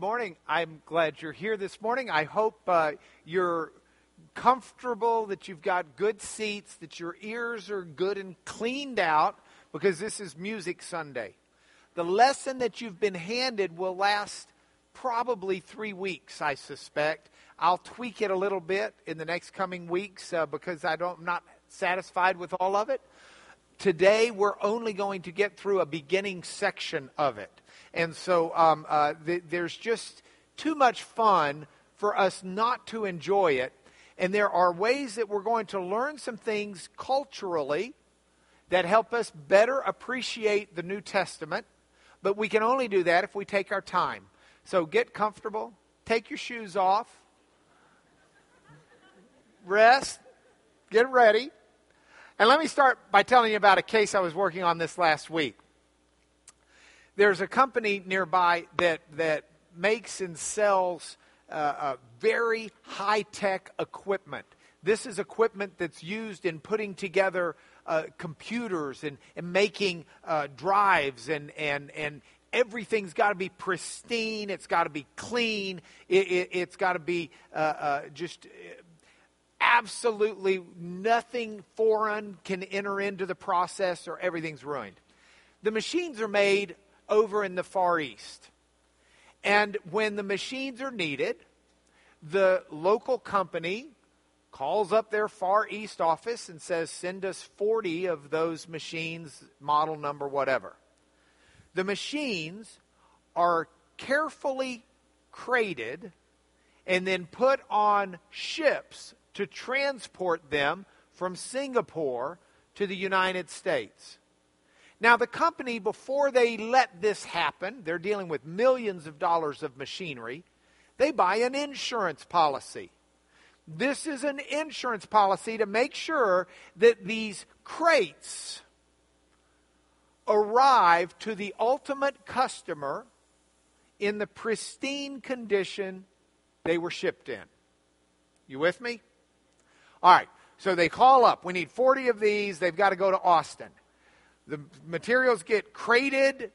morning. I'm glad you're here this morning. I hope uh, you're comfortable, that you've got good seats, that your ears are good and cleaned out, because this is Music Sunday. The lesson that you've been handed will last probably three weeks, I suspect. I'll tweak it a little bit in the next coming weeks uh, because I don't, I'm not satisfied with all of it. Today, we're only going to get through a beginning section of it. And so um, uh, th- there's just too much fun for us not to enjoy it. And there are ways that we're going to learn some things culturally that help us better appreciate the New Testament. But we can only do that if we take our time. So get comfortable, take your shoes off, rest, get ready. And let me start by telling you about a case I was working on this last week there's a company nearby that, that makes and sells uh, uh, very high tech equipment. This is equipment that's used in putting together uh, computers and, and making uh, drives, and, and, and everything's got to be pristine, it's got to be clean, it, has it, got to be uh, just absolutely nothing foreign can enter into the process or everything's ruined. The machines are made over in the Far East. And when the machines are needed, the local company calls up their Far East office and says, send us 40 of those machines, model number, whatever. The machines are carefully crated and then put on ships to transport them from Singapore to the United States. Now, the company, before they let this happen, they're dealing with millions of dollars of machinery, they buy an insurance policy. This is an insurance policy to make sure that these crates arrive to the ultimate customer in the pristine condition they were shipped in. You with me? All right. So they call up. We need 40 of these. They've got to go to Austin. The materials get crated,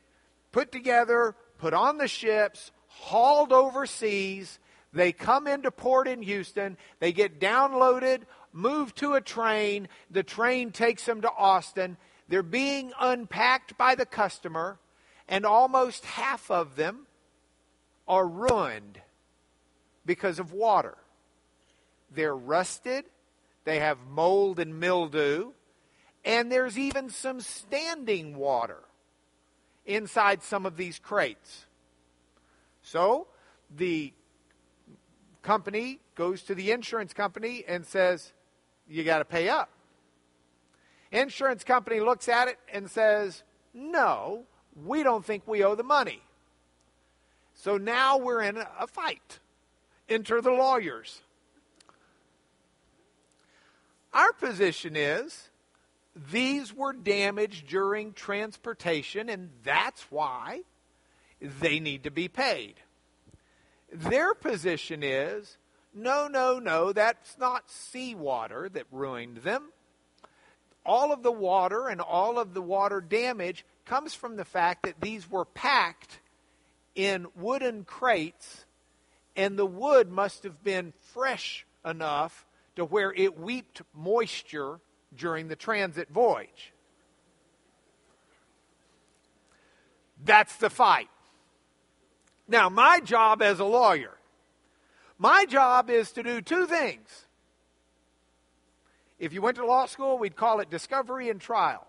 put together, put on the ships, hauled overseas. They come into port in Houston. They get downloaded, moved to a train. The train takes them to Austin. They're being unpacked by the customer, and almost half of them are ruined because of water. They're rusted, they have mold and mildew, and there's even some standing water inside some of these crates. So the company goes to the insurance company and says, You got to pay up. Insurance company looks at it and says, No, we don't think we owe the money. So now we're in a fight. Enter the lawyers. Our position is these were damaged during transportation, and that's why they need to be paid. Their position is no, no, no, that's not seawater that ruined them. All of the water and all of the water damage comes from the fact that these were packed in wooden crates, and the wood must have been fresh enough to where it weeped moisture during the transit voyage. That's the fight. Now, my job as a lawyer, my job is to do two things. If you went to law school, we'd call it discovery and trial.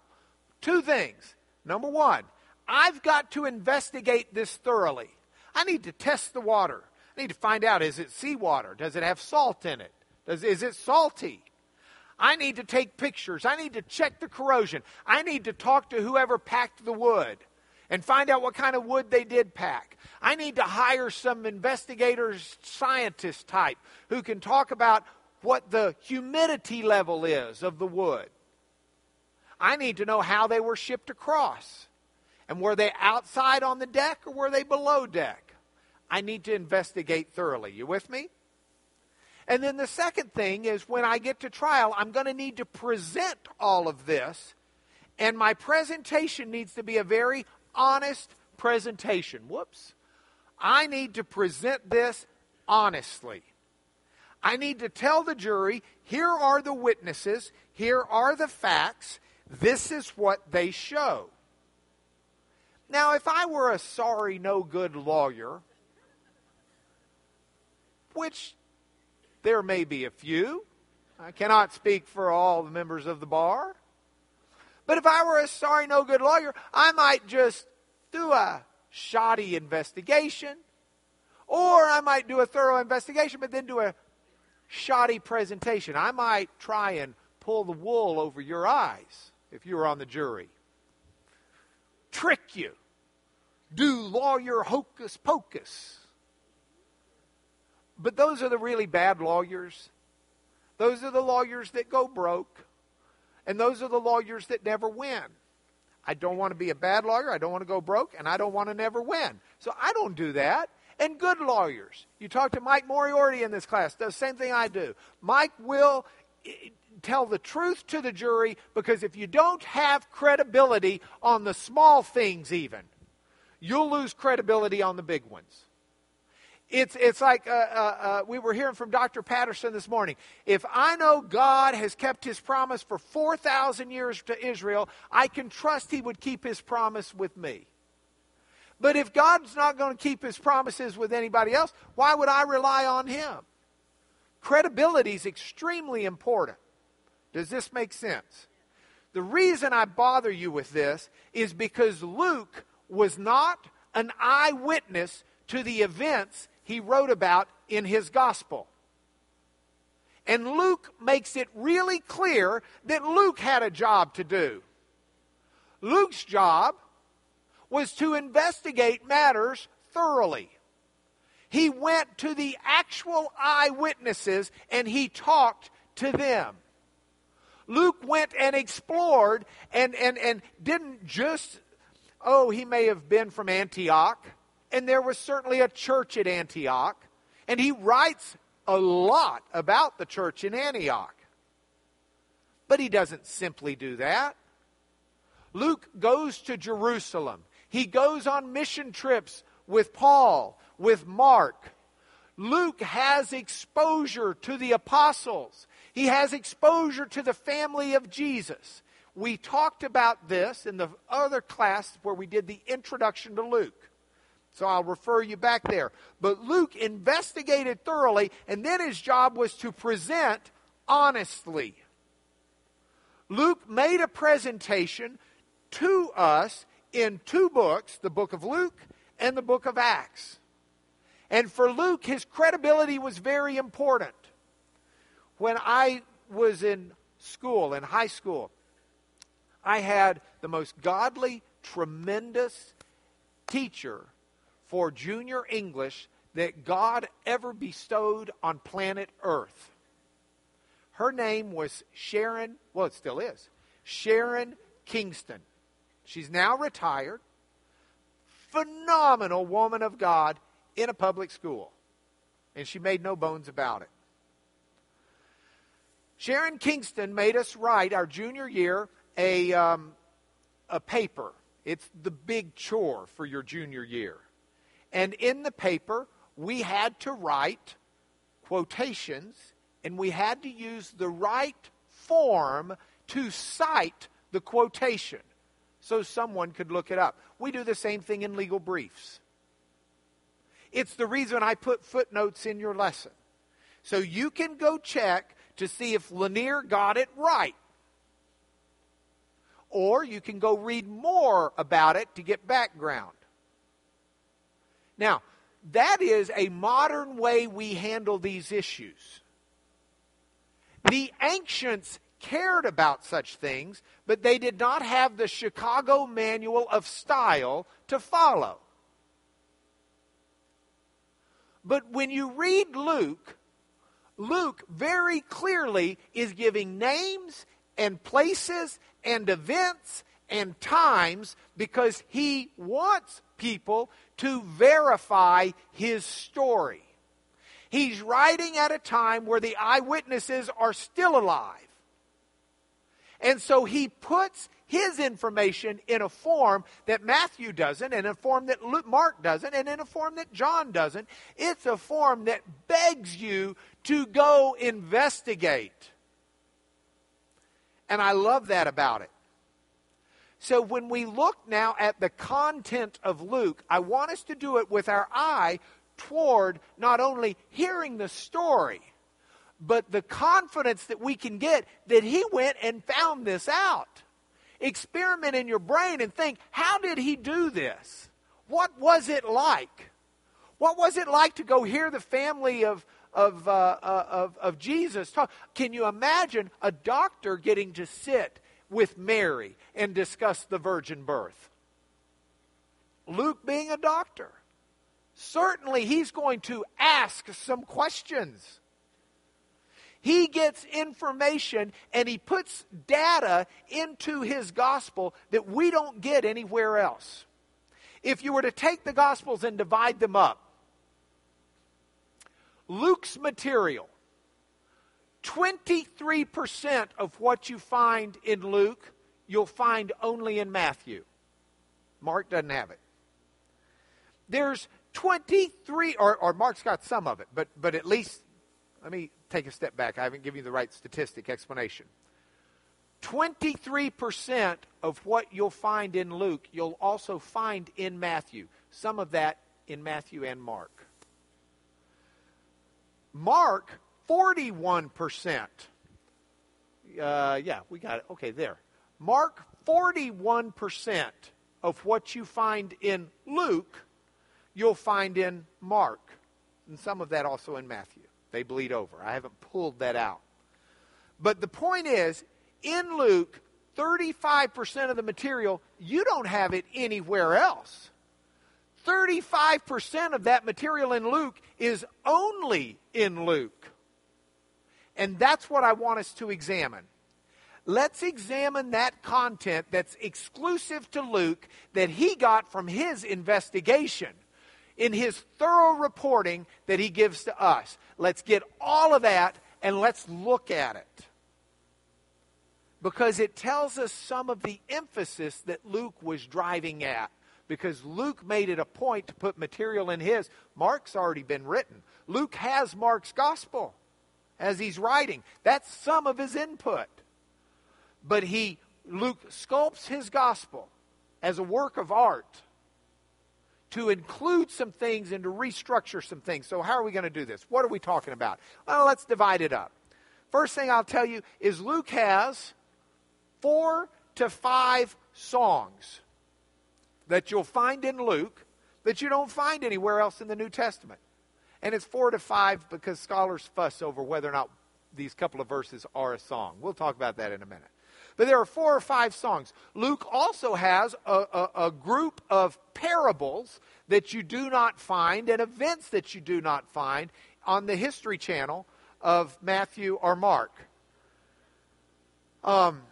Two things. Number one, I've got to investigate this thoroughly. I need to test the water. I need to find out is it seawater? Does it have salt in it? Does, is it salty? I need to take pictures. I need to check the corrosion. I need to talk to whoever packed the wood and find out what kind of wood they did pack. I need to hire some investigators, scientist type, who can talk about what the humidity level is of the wood. I need to know how they were shipped across. And were they outside on the deck or were they below deck? I need to investigate thoroughly. You with me? And then the second thing is when I get to trial, I'm going to need to present all of this. And my presentation needs to be a very honest presentation. Whoops. I need to present this honestly. I need to tell the jury here are the witnesses, here are the facts, this is what they show. Now, if I were a sorry, no good lawyer, which there may be a few, I cannot speak for all the members of the bar. But if I were a sorry, no good lawyer, I might just do a shoddy investigation, or I might do a thorough investigation, but then do a shoddy presentation. I might try and pull the wool over your eyes if you were on the jury. Trick you. Do lawyer hocus pocus. But those are the really bad lawyers. Those are the lawyers that go broke. And those are the lawyers that never win. I don't want to be a bad lawyer. I don't want to go broke. And I don't want to never win. So I don't do that. And good lawyers. You talk to Mike Moriarty in this class, does the same thing I do. Mike will eh, tell the truth to the jury because if you don't have credibility on the small things, even, you'll lose credibility on the big ones. It's, it's like uh, uh, uh, we were hearing from Dr. Patterson this morning. If I know God has kept his promise for 4,000 years to Israel, I can trust he would keep his promise with me. But if God's not going to keep his promises with anybody else, why would I rely on him? Credibility is extremely important. Does this make sense? The reason I bother you with this is because Luke was not an eyewitness to the events he wrote about in his gospel. And Luke makes it really clear that Luke had a job to do. Luke's job was to investigate matters thoroughly. He went to the actual eyewitnesses and he talked to them. Luke went and explored and, and, and didn't just, oh, he may have been from Antioch and there was certainly a church at Antioch, and he writes a lot about the church in Antioch. But he doesn't simply do that. Luke goes to Jerusalem. He goes on mission trips with Paul, with Mark. Luke has exposure to the apostles. He has exposure to the family of Jesus. We talked about this in the other class where we did the introduction to Luke. So I'll refer you back there. But Luke investigated thoroughly, and then his job was to present honestly. Luke made a presentation to us in two books the book of Luke and the book of Acts. And for Luke, his credibility was very important. When I was in school, in high school, I had the most godly, tremendous teacher for junior English that God ever bestowed on planet Earth. Her name was Sharon, well, it still is, Sharon Kingston. She's now retired. Phenomenal woman of God in a public school. And she made no bones about it. Sharon Kingston made us write our junior year a, um, a paper. It's the big chore for your junior year. And in the paper, we had to write quotations and we had to use the right form to cite the quotation so someone could look it up. We do the same thing in legal briefs. It's the reason I put footnotes in your lesson. So you can go check to see if Lanier got it right. Or you can go read more about it to get background. Now, that is a modern way we handle these issues. The ancients cared about such things, but they did not have the Chicago Manual of Style to follow. But when you read Luke, Luke very clearly is giving names and places and events and times because he wants people to verify his story. He's writing at a time where the eyewitnesses are still alive. And so he puts his information in a form that Matthew doesn't, in a form that Luke, Mark doesn't, and in a form that John doesn't. It's a form that begs you to go investigate. And I love that about it. So when we look now at the content of Luke, I want us to do it with our eye toward not only hearing the story, but the confidence that we can get that he went and found this out. Experiment in your brain and think, how did he do this? What was it like? What was it like to go hear the family of, of, uh, uh, of, of Jesus talk? Can you imagine a doctor getting to sit with Mary and discuss the virgin birth? Luke being a doctor. Certainly, he's going to ask some questions. He gets information and he puts data into his gospel that we don't get anywhere else. If you were to take the gospels and divide them up, Luke's material, 23% of what you find in Luke, you'll find only in Matthew. Mark doesn't have it. There's 23, or, or Mark's got some of it, but, but at least, let me take a step back. I haven't given you the right statistic explanation. 23% of what you'll find in Luke, you'll also find in Matthew. Some of that in Matthew and Mark. Mark, 41%. Uh, yeah, we got it. Okay, there. Mark, 41% of what you find in Luke, you'll find in Mark. And some of that also in Matthew. They bleed over. I haven't pulled that out. But the point is, in Luke, 35% of the material, you don't have it anywhere else. 35% of that material in Luke is only in Luke. And that's what I want us to examine. Let's examine that content that's exclusive to Luke that he got from his investigation in his thorough reporting that he gives to us. Let's get all of that and let's look at it. Because it tells us some of the emphasis that Luke was driving at. Because Luke made it a point to put material in his. Mark's already been written. Luke has Mark's gospel as he's writing. That's some of his input. But he Luke sculpts his gospel as a work of art to include some things and to restructure some things. So, how are we going to do this? What are we talking about? Well, let's divide it up. First thing I'll tell you is Luke has four to five songs that you'll find in Luke that you don't find anywhere else in the New Testament. And it's four to five because scholars fuss over whether or not these couple of verses are a song. We'll talk about that in a minute. But there are four or five songs. Luke also has a, a, a, group of parables that you do not find and events that you do not find on the History Channel of Matthew or Mark. Um,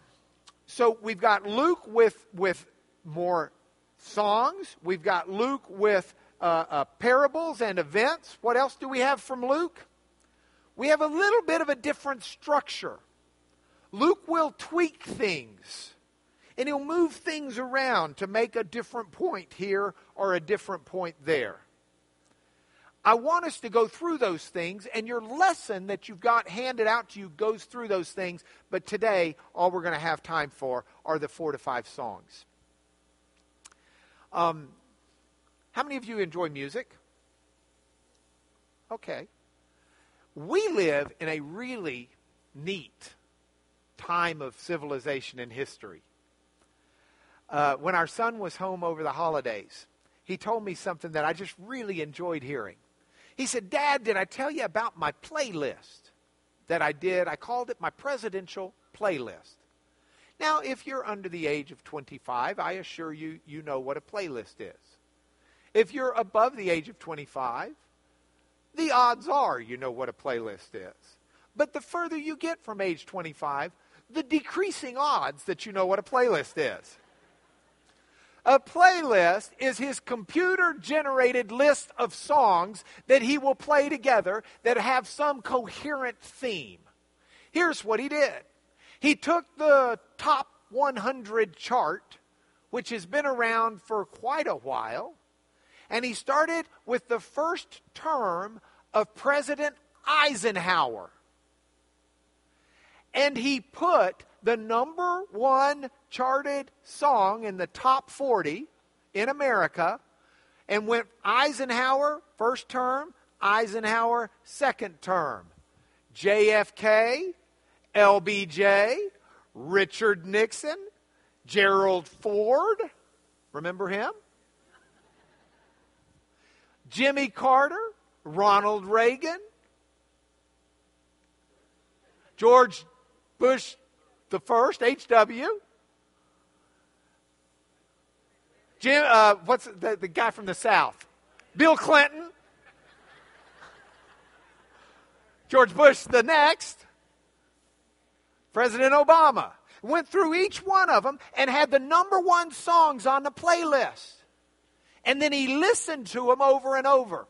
so we've got Luke with, with more songs. We've got Luke with uh, uh, parables and events. What else do we have from Luke? We have a little bit of a different structure. Luke will tweak things and he'll move things around to make a different point here or a different point there. I want us to go through those things, and your lesson that you've got handed out to you goes through those things. But today, all we're going to have time for are the four to five songs. Um, how many of you enjoy music? Okay. We live in a really neat time of civilization and history. Uh, when our son was home over the holidays, he told me something that I just really enjoyed hearing. He said, Dad, did I tell you about my playlist that I did? I called it my presidential playlist. Now, if you're under the age of 25, I assure you, you know what a playlist is. If you're above the age of 25, the odds are you know what a playlist is. But the further you get from age 25, the decreasing odds that you know what a playlist is. A playlist is his computer generated list of songs that he will play together that have some coherent theme. Here's what he did He took the top 100 chart, which has been around for quite a while, and he started with the first term of President Eisenhower. And he put the number one charted song in the top 40 in America and went Eisenhower, first term, Eisenhower, second term. JFK, LBJ, Richard Nixon, Gerald Ford. Remember him? Jimmy Carter, Ronald Reagan, George Bush the first, H.W. Jim, uh, what's the, the guy from the South? Bill Clinton. George Bush the next. President Obama. Went through each one of them and had the number one songs on the playlist. And then he listened to them over and over.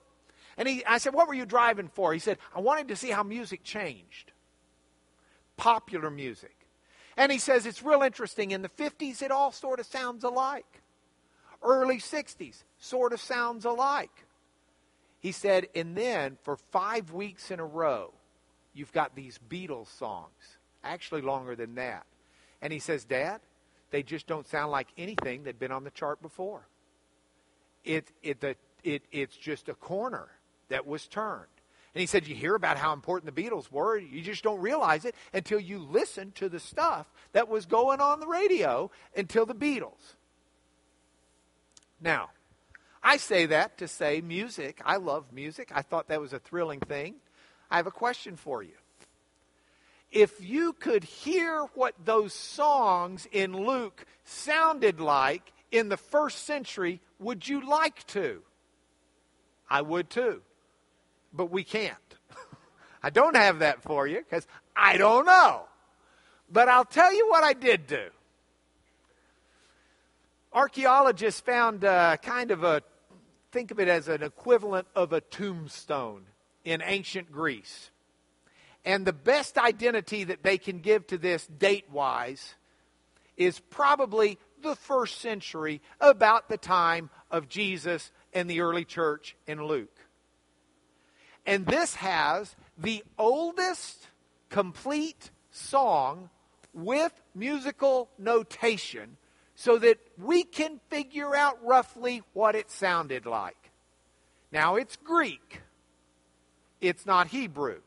And he, I said, What were you driving for? He said, I wanted to see how music changed. Popular music. And he says it's real interesting. In the 50s, it all sort of sounds alike. Early 60s, sort of sounds alike. He said, and then for five weeks in a row, you've got these Beatles songs, actually longer than that. And he says, Dad, they just don't sound like anything that'd been on the chart before. It, it, the, it, it's just a corner that was turned. And he said, You hear about how important the Beatles were. You just don't realize it until you listen to the stuff that was going on the radio until the Beatles. Now, I say that to say music. I love music. I thought that was a thrilling thing. I have a question for you. If you could hear what those songs in Luke sounded like in the first century, would you like to? I would too but we can't. I don't have that for you because I don't know. But I'll tell you what I did do. Archaeologists found uh, kind of a, think of it as an equivalent of a tombstone in ancient Greece. And the best identity that they can give to this date wise is probably the first century, about the time of Jesus and the early church in Luke. And this has the oldest complete song with musical notation so that we can figure out roughly what it sounded like. Now, it's Greek, it's not Hebrew.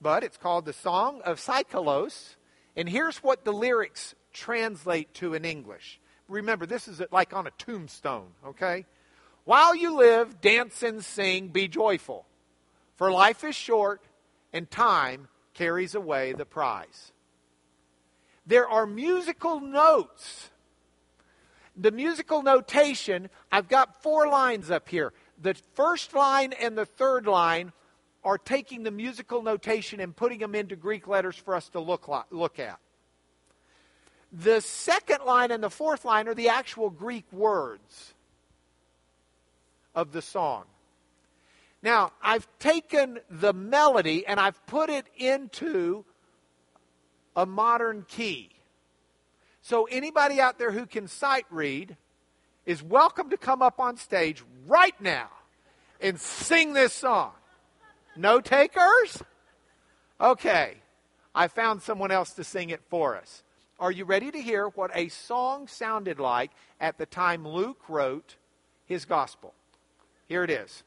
But it's called the Song of Seikilos. And here's what the lyrics translate to in English. Remember, this is like on a tombstone, okay? While you live, dance and sing, be joyful. For life is short, and time carries away the prize. There are musical notes. The musical notation, I've got four lines up here. The first line and the third line are taking the musical notation and putting them into Greek letters for us to look, look at. The second line and the fourth line are the actual Greek words of the song. Now, I've taken the melody and I've put it into a modern key. So, anybody out there who can sight read is welcome to come up on stage right now and sing this song. No takers? Okay. I found someone else to sing it for us. Are you ready to hear what a song sounded like at the time Luke wrote his gospel? Here it is.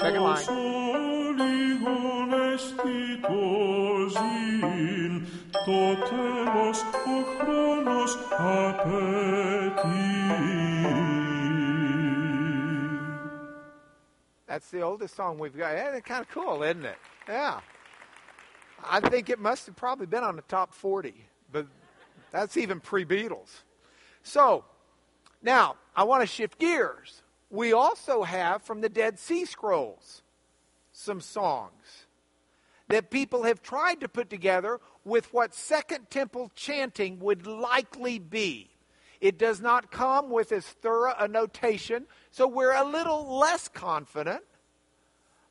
Second line. That's the oldest song we've got. It's kind of cool, isn't it? Yeah. I think it must have probably been on the top 40, but that's even pre Beatles. So, now, I want to shift gears. We also have from the Dead Sea Scrolls some songs. That people have tried to put together with what Second Temple chanting would likely be. It does not come with as thorough a notation, so we're a little less confident.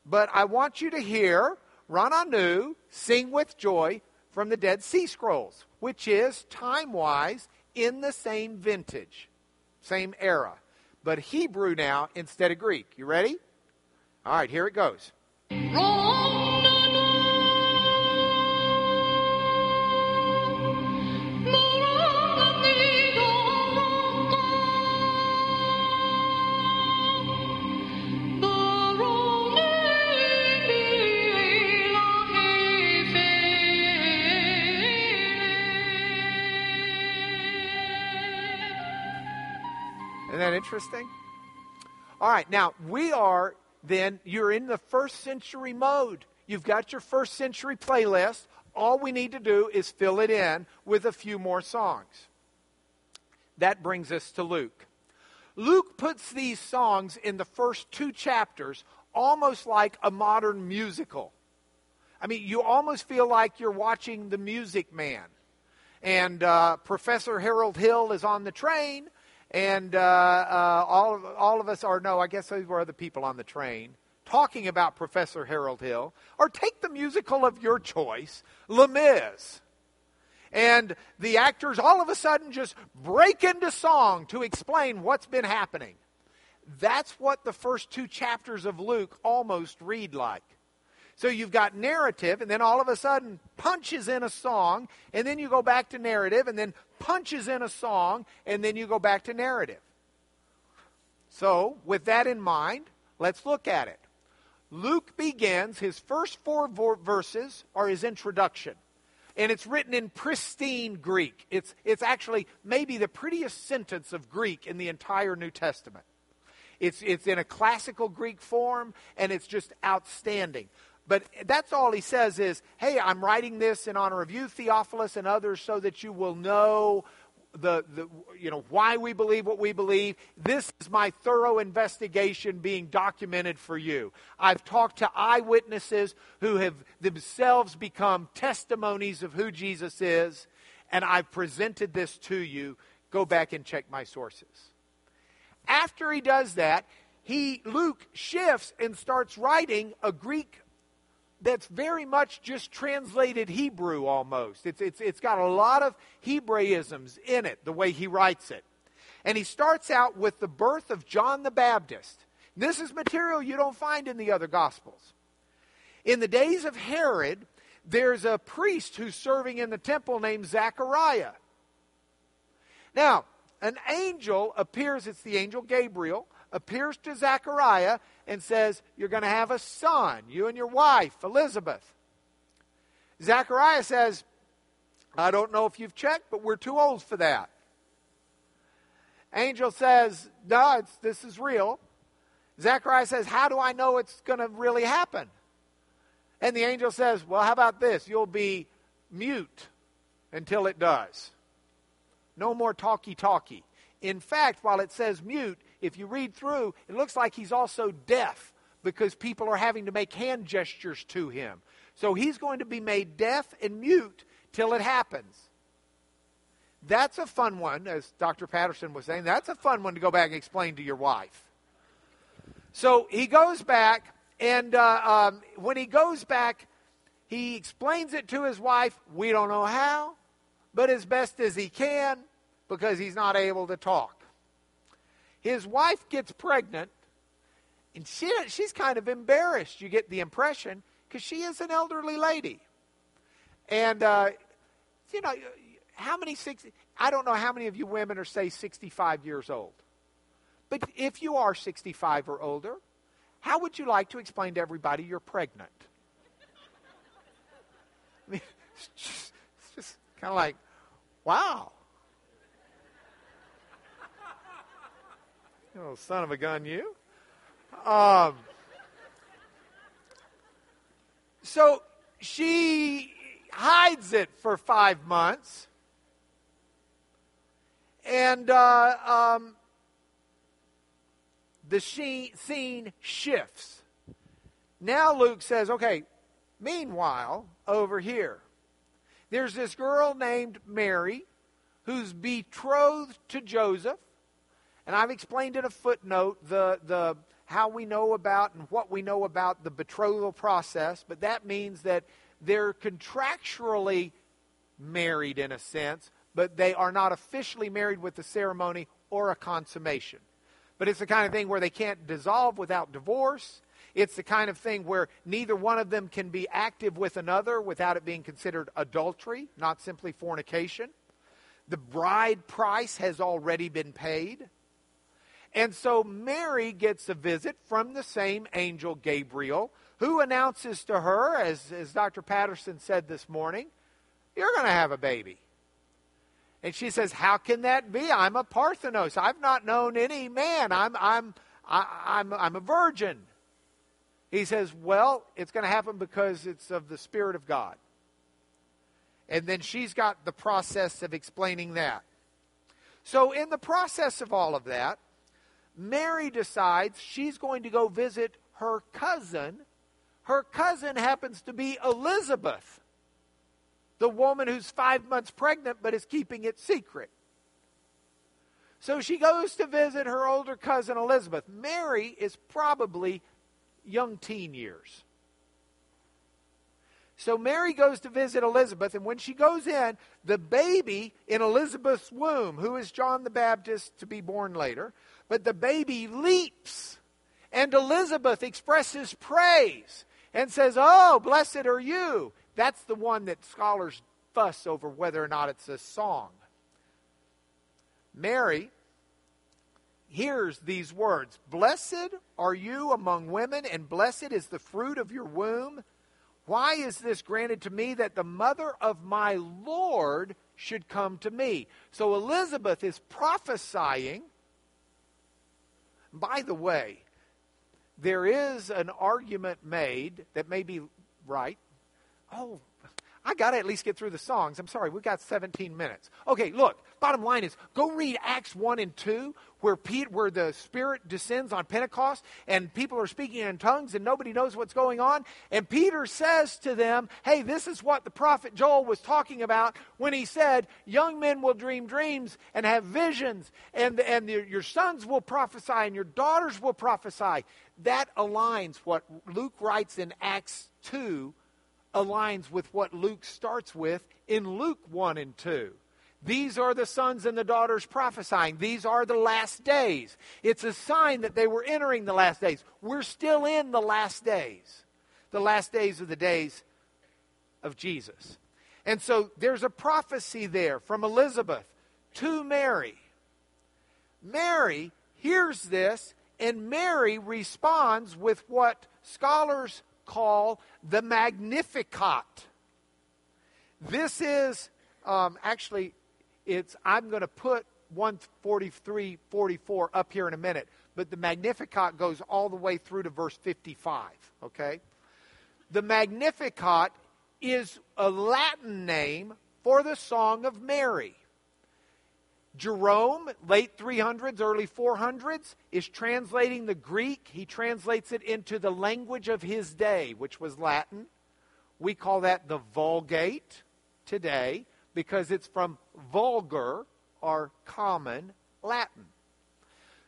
But I want you to hear Rananu sing with joy from the Dead Sea Scrolls, which is time wise in the same vintage, same era, but Hebrew now instead of Greek. You ready? All right, here it goes. Interesting? All right, now we are then, you're in the first century mode. You've got your first century playlist. All we need to do is fill it in with a few more songs. That brings us to Luke. Luke puts these songs in the first two chapters almost like a modern musical. I mean, you almost feel like you're watching The Music Man. And uh, Professor Harold Hill is on the train, and uh, uh, all, of, all of us are, no, I guess those were other people on the train, talking about Professor Harold Hill. Or take the musical of your choice, Les Mis. And the actors all of a sudden just break into song to explain what's been happening. That's what the first two chapters of Luke almost read like. So you've got narrative, and then all of a sudden punches in a song, and then you go back to narrative, and then punches in a song, and then you go back to narrative. So, with that in mind, let's look at it. Luke begins, his first four verses are his introduction. And it's written in pristine Greek. It's, it's actually maybe the prettiest sentence of Greek in the entire New Testament. It's, it's in a classical Greek form, and it's just outstanding. But that's all he says is, hey, I'm writing this in honor of you, Theophilus, and others, so that you will know the, the you know why we believe what we believe. This is my thorough investigation being documented for you. I've talked to eyewitnesses who have themselves become testimonies of who jesus is and i've presented this to you. Go back and check my sources. After he does that he luke shifts and starts writing a greek that's very much just translated Hebrew almost. It's, it's, it's got a lot of Hebraisms in it, the way he writes it. And he starts out with the birth of John the Baptist. This is material you don't find in the other Gospels. In the days of Herod, there's a priest who's serving in the temple named Zechariah. Now, an angel appears, it's the angel Gabriel, appears to Zechariah and says, You're going to have a son, you and your wife, Elizabeth. Zechariah says, I don't know if you've checked, but we're too old for that. Angel says, No, this is real. Zechariah says, How do I know it's going to really happen? And the angel says, Well, how about this? You'll be mute until it does. No more talkie talkie. In fact, while it says mute, if you read through, it looks like he's also deaf because people are having to make hand gestures to him. So he's going to be made deaf and mute till it happens. That's a fun one, as Dr. Patterson was saying. That's a fun one to go back and explain to your wife. So he goes back, and uh, um, when he goes back, he explains it to his wife. We don't know how, but as best as he can because he's not able to talk. His wife gets pregnant, and she, she's kind of embarrassed, you get the impression, because she is an elderly lady. And, uh, you know, how many, 60, I don't know how many of you women are, say, 65 years old. But if you are 65 or older, how would you like to explain to everybody you're pregnant? I mean, it's just, just kind of like, wow. Oh, son of a gun, you. Um, so she hides it for five months. And uh, um, the scene shifts. Now Luke says, okay, Meanwhile, over here, there's this girl named Mary who's betrothed to Joseph. And I've explained in a footnote the, the how we know about and what we know about the betrothal process, but that means that they're contractually married in a sense, but they are not officially married with a ceremony or a consummation. But it's the kind of thing where they can't dissolve without divorce. It's the kind of thing where neither one of them can be active with another without it being considered adultery, not simply fornication. The bride price has already been paid. And so Mary gets a visit from the same angel Gabriel, who announces to her, as, as Dr. Patterson said this morning, You're going to have a baby. And she says, How can that be? I'm a Parthenos. I've not known any man. I'm, I'm, I, I'm, I'm a virgin. He says, Well, it's going to happen because it's of the Spirit of God. And then she's got the process of explaining that. So, in the process of all of that, Mary decides she's going to go visit her cousin. Her cousin happens to be Elizabeth, the woman who's five months pregnant but is keeping it secret. So she goes to visit her older cousin Elizabeth. Mary is probably young teen years. So Mary goes to visit Elizabeth, and when she goes in, the baby in Elizabeth's womb, who is John the Baptist to be born later, but the baby leaps. And Elizabeth expresses praise and says, Oh, blessed are you. That's the one that scholars fuss over whether or not it's a song. Mary hears these words Blessed are you among women, and blessed is the fruit of your womb. Why is this granted to me that the mother of my Lord should come to me? So Elizabeth is prophesying. By the way, there is an argument made that may be right. Oh, I got to at least get through the songs. I'm sorry, we've got 17 minutes. Okay, look, bottom line is go read Acts 1 and 2, where, Pete, where the Spirit descends on Pentecost and people are speaking in tongues and nobody knows what's going on. And Peter says to them, Hey, this is what the prophet Joel was talking about when he said, Young men will dream dreams and have visions, and, and the, your sons will prophesy and your daughters will prophesy. That aligns what Luke writes in Acts 2 aligns with what Luke starts with in Luke 1 and 2. These are the sons and the daughters prophesying. These are the last days. It's a sign that they were entering the last days. We're still in the last days. The last days of the days of Jesus. And so there's a prophecy there from Elizabeth to Mary. Mary hears this, and Mary responds with what scholars call the Magnificat. This is um, actually, it's I'm going to put 143, 44 up here in a minute, but the Magnificat goes all the way through to verse 55. Okay, the Magnificat is a Latin name for the Song of Mary. Jerome, late 300s, early 400s, is translating the Greek. He translates it into the language of his day, which was Latin. We call that the Vulgate today because it's from vulgar or common Latin.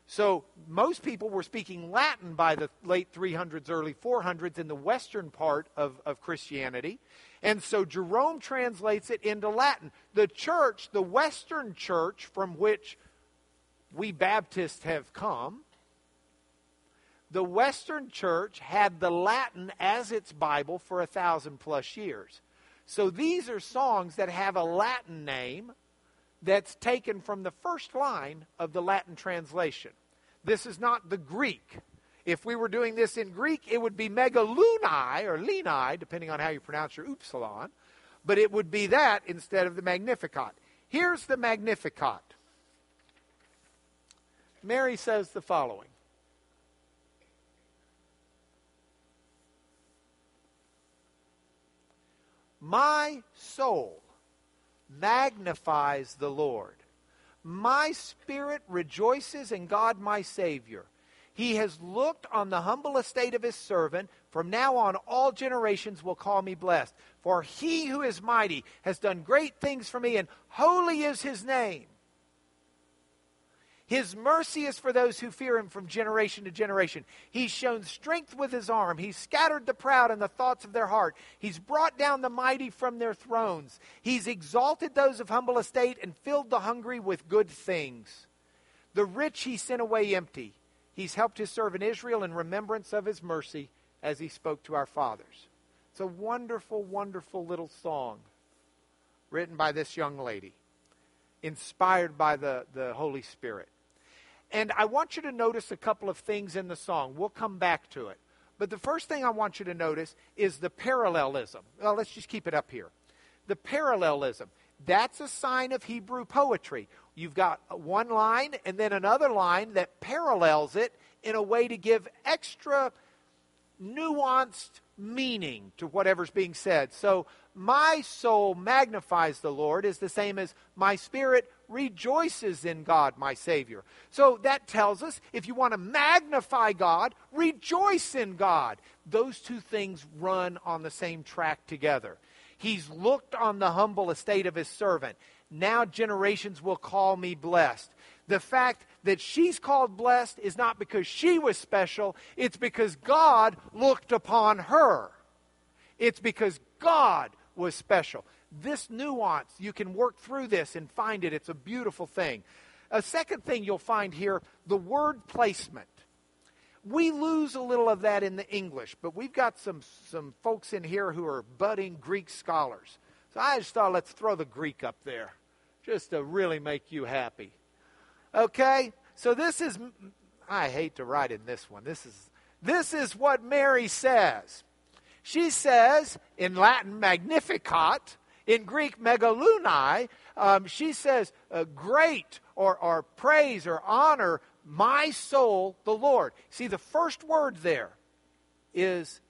So most people were speaking Latin by the late 300s, early 400s in the western part of, of Christianity. And so Jerome translates it into Latin. The church, the Western church from which we Baptists have come, the Western church had the Latin as its Bible for a thousand plus years. So these are songs that have a Latin name that's taken from the first line of the Latin translation. This is not the Greek if we were doing this in Greek, it would be megalunai or lenai, depending on how you pronounce your upsilon, but it would be that instead of the Magnificat. Here's the Magnificat. Mary says the following My soul magnifies the Lord. My spirit rejoices in God my Savior he has looked on the humble estate of his servant. From now on, all generations will call me blessed. For he who is mighty has done great things for me, and holy is his name. His mercy is for those who fear him from generation to generation. He's shown strength with his arm. He's scattered the proud in the thoughts of their heart. He's brought down the mighty from their thrones. He's exalted those of humble estate and filled the hungry with good things. The rich he sent away empty. He's helped his servant Israel in remembrance of his mercy as he spoke to our fathers. It's a wonderful, wonderful little song written by this young lady, inspired by the, the Holy Spirit. And I want you to notice a couple of things in the song. We'll come back to it. But the first thing I want you to notice is the parallelism. Well, let's just keep it up here. The parallelism. That's a sign of Hebrew poetry. You've got one line and then another line that parallels it in a way to give extra nuanced meaning to whatever's being said. So, my soul magnifies the Lord is the same as my spirit rejoices in God, my Savior. So that tells us if you want to magnify God, rejoice in God. Those two things run on the same track together. He's looked on the humble estate of his servant. Now generations will call me blessed. The fact that she's called blessed is not because she was special, it's because God looked upon her. It's because God was special. This nuance, you can work through this and find it. It's a beautiful thing. A second thing you'll find here the word placement. We lose a little of that in the English, but we've got some, some folks in here who are budding Greek scholars. So I just thought let's throw the Greek up there just to really make you happy. Okay? So this is I hate to write in this one. This is this is what Mary says. She says in Latin magnificat, in Greek megalunai, um, she says uh, great or, or praise or honor my soul the Lord. See, the first word there is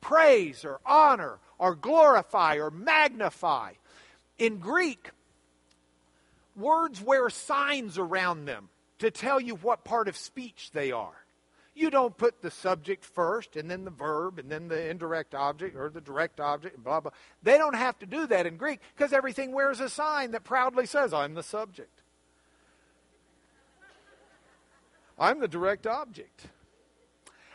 praise or honor or glorify or magnify. In Greek, words wear signs around them to tell you what part of speech they are. You don't put the subject first and then the verb and then the indirect object or the direct object and blah, blah. They don't have to do that in Greek because everything wears a sign that proudly says, I'm the subject. I'm the direct object.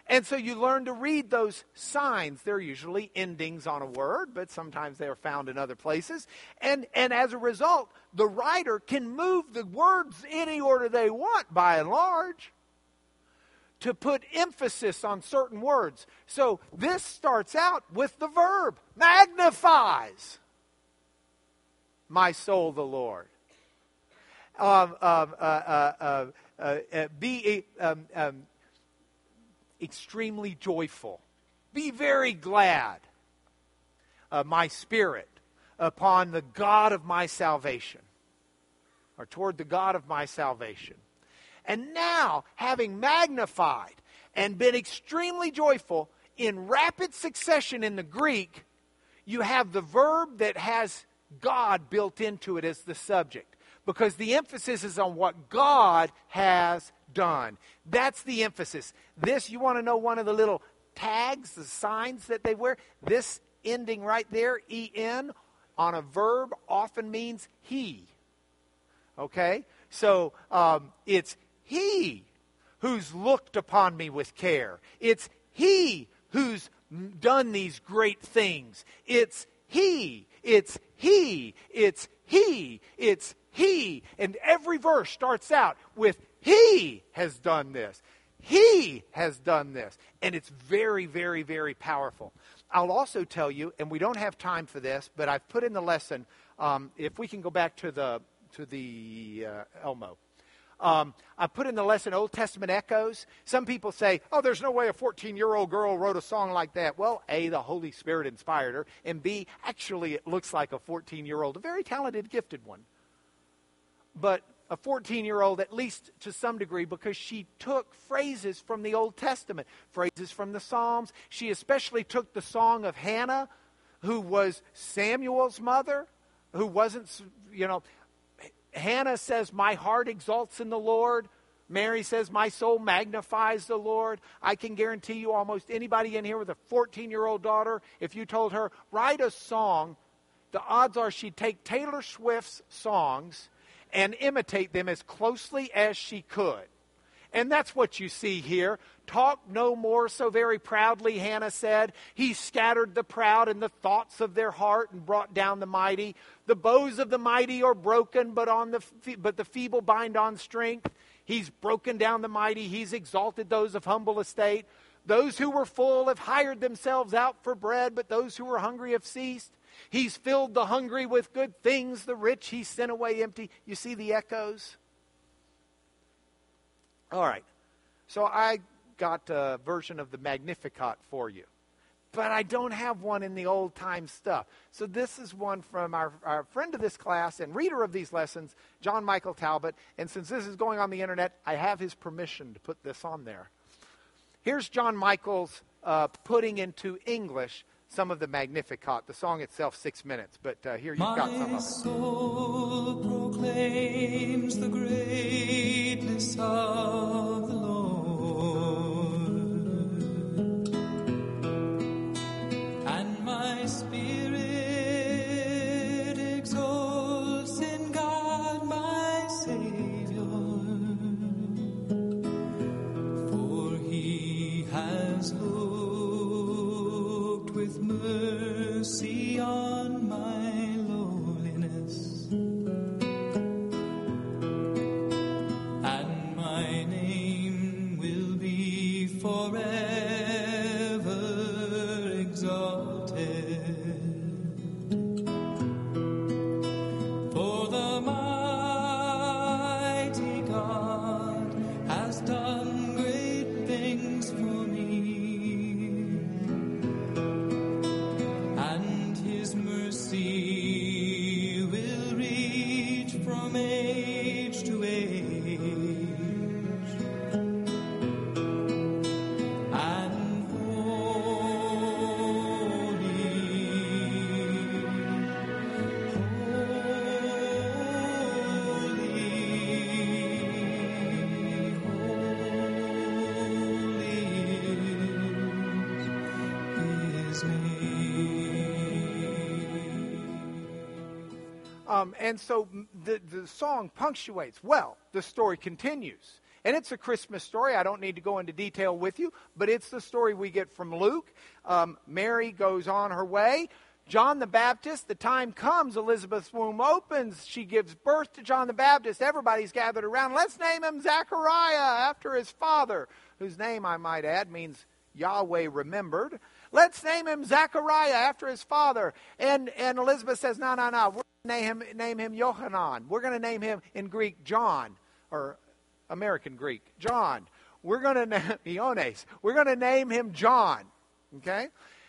And so you learn to read those signs. They're usually endings on a word, but sometimes they are found in other places. And, and as a result, the writer can move the words any order they want by and large to put emphasis on certain words. So this starts out with the verb magnifies my soul the Lord. Um, um, uh, uh, uh, uh, uh be um, um, extremely joyful. Be very glad, uh, my spirit, upon the God of my salvation, or toward the God of my salvation. And now, having magnified and been extremely joyful in rapid succession in the Greek, you have the verb that has God built into it as the subject. Because the emphasis is on what God has done. That's the emphasis. This, you want to know one of the little tags, the signs that they wear? This ending right there, en, on a verb often means he. Okay? So um, it's he who's looked upon me with care. It's He who's done these great things. It's He. It's He. It's He. It's He. And every verse starts out with He has done this. He has done this. And it's very, very, very powerful. I'll also tell you, and we don't have time for this, but I've put in the lesson. Um, if we can go back to the to the uh, Elmo. Um, I put in the lesson Old Testament echoes. Some people say, oh, there's no way a 14 year old girl wrote a song like that. Well, A, the Holy Spirit inspired her, and B, actually, it looks like a 14 year old, a very talented, gifted one. But a 14 year old, at least to some degree, because she took phrases from the Old Testament, phrases from the Psalms. She especially took the song of Hannah, who was Samuel's mother, who wasn't, you know, Hannah says, My heart exalts in the Lord. Mary says, My soul magnifies the Lord. I can guarantee you, almost anybody in here with a 14 year old daughter, if you told her, write a song, the odds are she'd take Taylor Swift's songs and imitate them as closely as she could. And that's what you see here. Talk no more so very proudly, Hannah said. He scattered the proud in the thoughts of their heart and brought down the mighty. The bows of the mighty are broken, but, on the, but the feeble bind on strength. He's broken down the mighty. He's exalted those of humble estate. Those who were full have hired themselves out for bread, but those who were hungry have ceased. He's filled the hungry with good things, the rich he sent away empty. You see the echoes? All right. So I got a version of the Magnificat for you but I don't have one in the old time stuff. So this is one from our, our friend of this class and reader of these lessons, John Michael Talbot. And since this is going on the internet, I have his permission to put this on there. Here's John Michael's uh, putting into English some of the Magnificat. The song itself, six minutes, but uh, here you've got some of it. Soul proclaims the greatness of Um, and so the, the song punctuates. Well, the story continues. And it's a Christmas story. I don't need to go into detail with you, but it's the story we get from Luke. Um, Mary goes on her way. John the Baptist, the time comes, Elizabeth's womb opens. She gives birth to John the Baptist. Everybody's gathered around. Let's name him Zachariah after his father, whose name, I might add, means Yahweh remembered. Let's name him Zachariah after his father. And, and Elizabeth says, No, no, no. We're name him, name him Yohanan. We're going to name him in Greek John, or American Greek, John. We're going to name Iones. We're going to name him John. Okay?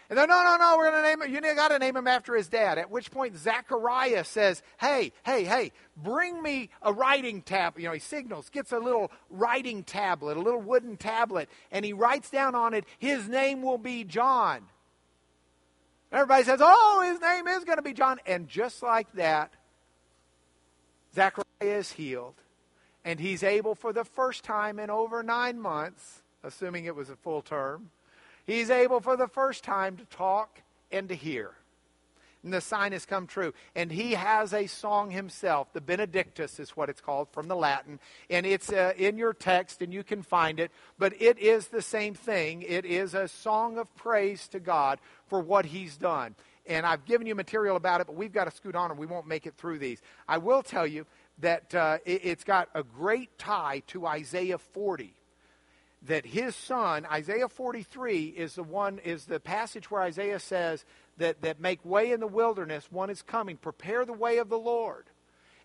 And then, no, no, no, we're going to name him. You got to name him after his dad. At which point, Zachariah says, Hey, hey, hey, bring me a writing tab. You know, he signals, gets a little writing tablet, a little wooden tablet, and he writes down on it, His name will be John. Everybody says, Oh, his name is going to be John. And just like that, Zachariah is healed. And he's able for the first time in over nine months, assuming it was a full term He's able for the first time to talk and to hear. And the sign has come true. And he has a song himself. The Benedictus is what it's called from the Latin. And it's uh, in your text, and you can find it. But it is the same thing. It is a song of praise to God for what he's done. And I've given you material about it, but we've got to scoot on or we won't make it through these. I will tell you that uh, it, it's got a great tie to Isaiah 40 that his son, Isaiah 43, is the one is the passage where Isaiah says that, that make way in the wilderness, one is coming, prepare the way of the Lord.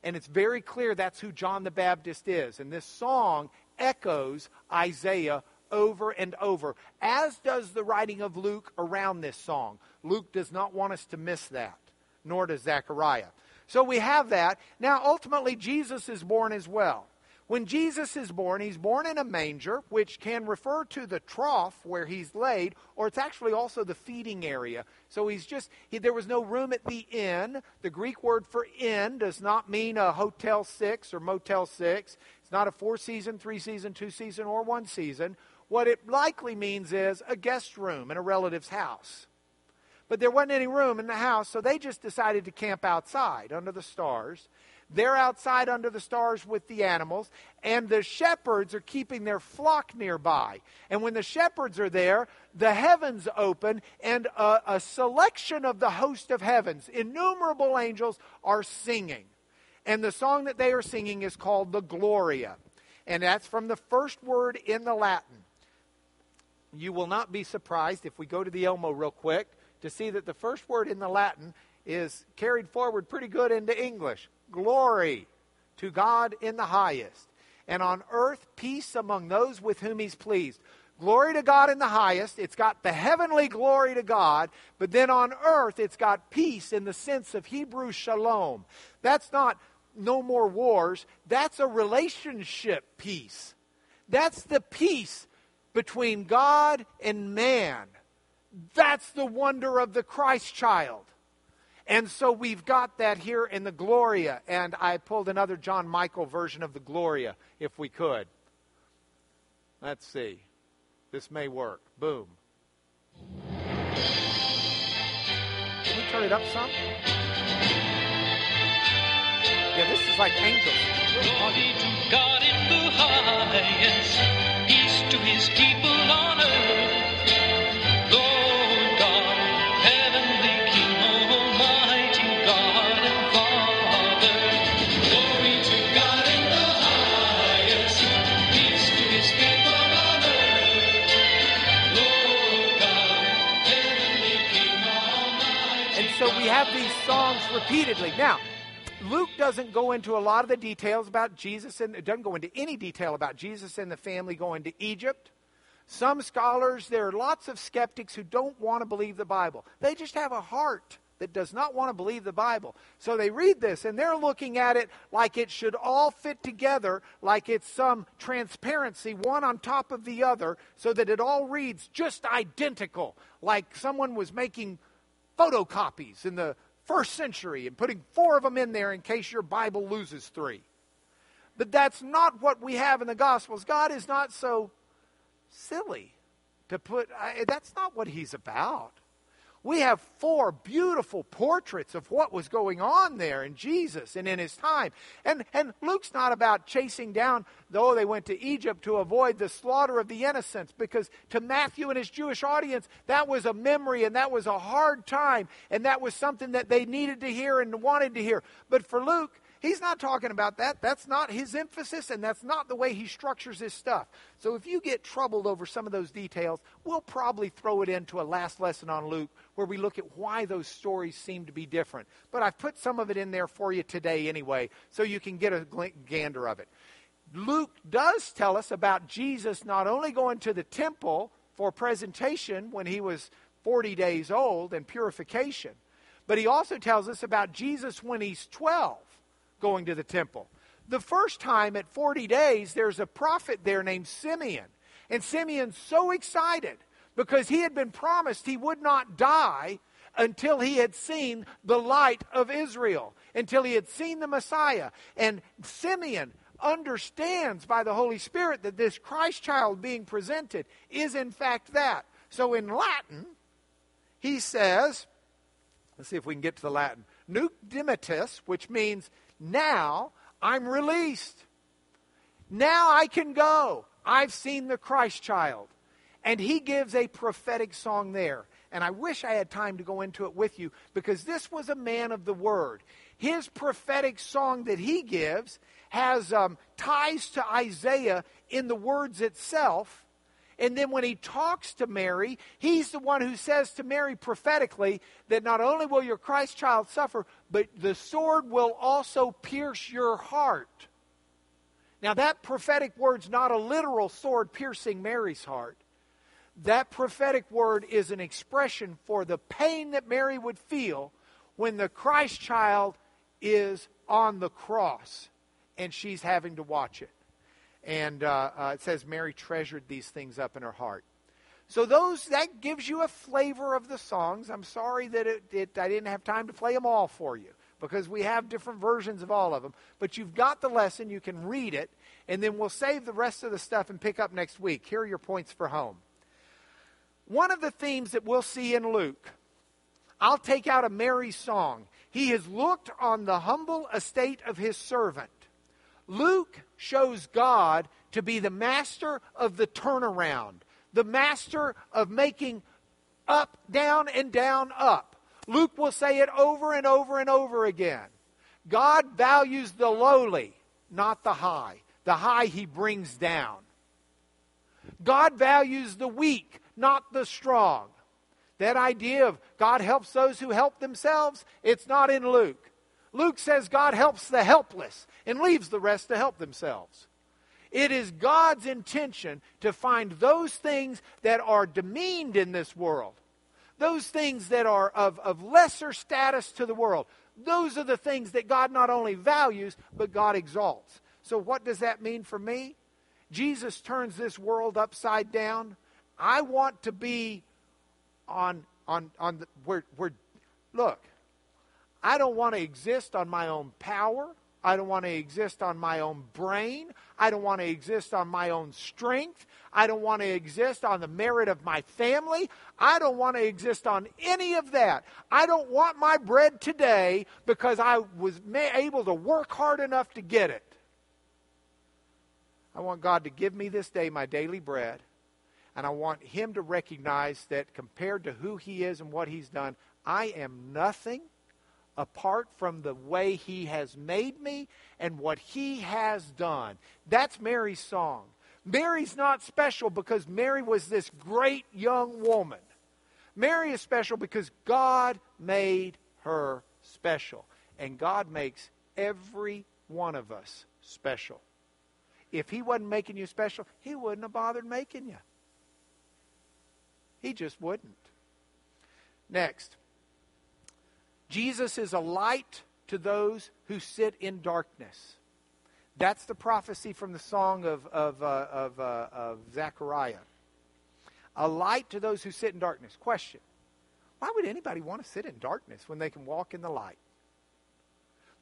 And it's very clear that's who John the Baptist is. And this song echoes Isaiah over and over, as does the writing of Luke around this song. Luke does not want us to miss that, nor does Zechariah. So we have that. Now, ultimately, Jesus is born as well. When Jesus is born, he's born in a manger, which can refer to the trough where he's laid, or it's actually also the feeding area. So he's just, he, there was no room at the inn. The Greek word for inn does not mean a hotel six or motel six. It's not a four season, three season, two season, or one season. What it likely means is a guest room in a relative's house. But there wasn't any room in the house, so they just decided to camp outside under the stars. They're outside under the stars with the animals, and the shepherds are keeping their flock nearby. And when the shepherds are there, the heavens open, and a, a selection of the host of heavens, innumerable angels, are singing. And the song that they are singing is called the Gloria. And that's from the first word in the Latin. You will not be surprised if we go to the Elmo real quick to see that the first word in the Latin is carried forward pretty good into English. Glory to God in the highest, and on earth peace among those with whom he's pleased. Glory to God in the highest. It's got the heavenly glory to God, but then on earth it's got peace in the sense of Hebrew shalom. That's not no more wars, that's a relationship peace. That's the peace between God and man. That's the wonder of the Christ child. And so we've got that here in the Gloria. And I pulled another John Michael version of the Gloria, if we could. Let's see. This may work. Boom. Can we turn it up some? Yeah, this is like angels. Glory to God in the highest, peace to his people on earth. Have these songs repeatedly. Now, Luke doesn't go into a lot of the details about Jesus and it doesn't go into any detail about Jesus and the family going to Egypt. Some scholars, there are lots of skeptics who don't want to believe the Bible. They just have a heart that does not want to believe the Bible. So they read this and they're looking at it like it should all fit together, like it's some transparency, one on top of the other, so that it all reads just identical, like someone was making photocopies in the first century and putting four of them in there in case your Bible loses three. But that's not what we have in the Gospels. God is not so silly to put, I, that's not what He's about. We have four beautiful portraits of what was going on there in Jesus and in his time. And, and Luke's not about chasing down, though they went to Egypt to avoid the slaughter of the innocents, because to Matthew and his Jewish audience, that was a memory and that was a hard time, and that was something that they needed to hear and wanted to hear. But for Luke, He's not talking about that. That's not his emphasis, and that's not the way he structures his stuff. So if you get troubled over some of those details, we'll probably throw it into a last lesson on Luke where we look at why those stories seem to be different. But I've put some of it in there for you today anyway, so you can get a gander of it. Luke does tell us about Jesus not only going to the temple for presentation when he was 40 days old and purification, but he also tells us about Jesus when he's 12 going to the temple. The first time at 40 days, there's a prophet there named Simeon. And Simeon's so excited because he had been promised he would not die until he had seen the light of Israel, until he had seen the Messiah. And Simeon understands by the Holy Spirit that this Christ child being presented is in fact that. So in Latin, he says, let's see if we can get to the Latin, Nunc dimittis, which means now I'm released. Now I can go. I've seen the Christ child. And he gives a prophetic song there. And I wish I had time to go into it with you because this was a man of the word. His prophetic song that he gives has um, ties to Isaiah in the words itself. And then when he talks to Mary, he's the one who says to Mary prophetically that not only will your Christ child suffer, but the sword will also pierce your heart. Now, that prophetic word's not a literal sword piercing Mary's heart. That prophetic word is an expression for the pain that Mary would feel when the Christ child is on the cross and she's having to watch it. And uh, uh, it says Mary treasured these things up in her heart. So those that gives you a flavor of the songs. I'm sorry that it, it, I didn't have time to play them all for you because we have different versions of all of them. But you've got the lesson. You can read it, and then we'll save the rest of the stuff and pick up next week. Here are your points for home. One of the themes that we'll see in Luke, I'll take out a Mary song. He has looked on the humble estate of his servant. Luke shows God to be the master of the turnaround, the master of making up, down, and down, up. Luke will say it over and over and over again. God values the lowly, not the high. The high he brings down. God values the weak, not the strong. That idea of God helps those who help themselves, it's not in Luke. Luke says God helps the helpless and leaves the rest to help themselves. It is God's intention to find those things that are demeaned in this world, those things that are of, of lesser status to the world. Those are the things that God not only values, but God exalts. So, what does that mean for me? Jesus turns this world upside down. I want to be on on on the where where look. I don't want to exist on my own power. I don't want to exist on my own brain. I don't want to exist on my own strength. I don't want to exist on the merit of my family. I don't want to exist on any of that. I don't want my bread today because I was able to work hard enough to get it. I want God to give me this day my daily bread. And I want Him to recognize that compared to who He is and what He's done, I am nothing apart from the way He has made me and what He has done. That's Mary's song. Mary's not special because Mary was this great young woman. Mary is special because God made her special. And God makes every one of us special. If He wasn't making you special, He wouldn't have bothered making you. He just wouldn't. Next, Jesus is a light to those who sit in darkness. That's the prophecy from the song of, of, uh, of, uh, of Zechariah. A light to those who sit in darkness. Question Why would anybody want to sit in darkness when they can walk in the light?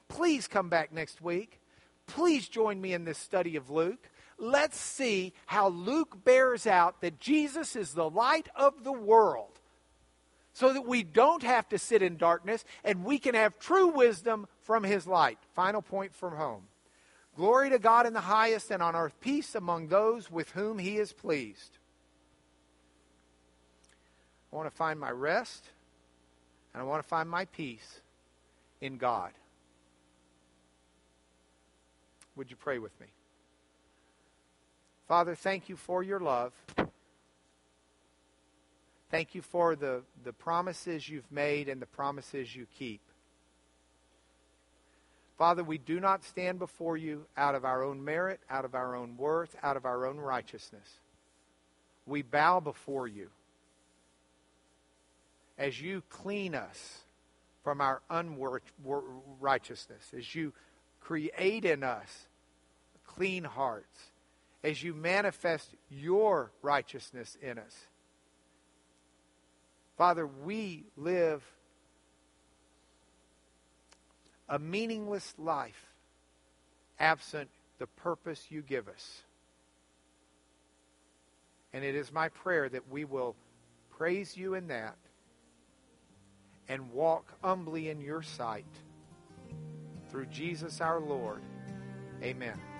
Please come back next week. Please join me in this study of Luke let's see how Luke bears out that Jesus is the light of the world so that we don't have to sit in darkness and we can have true wisdom from his light. Final point from home. Glory to God in the highest and on earth peace among those with whom he is pleased. I want to find my rest and I want to find my peace in God. Would you pray with me? Father, thank you for your love. Thank you for the, the promises you've made and the promises you keep. Father, we do not stand before you out of our own merit, out of our own worth, out of our own righteousness. We bow before you as you clean us from our unrighteousness, as you create in us clean hearts as you manifest your righteousness in us. Father, we live a meaningless life absent the purpose you give us. And it is my prayer that we will praise you in that and walk humbly in your sight. Through Jesus our Lord. Amen.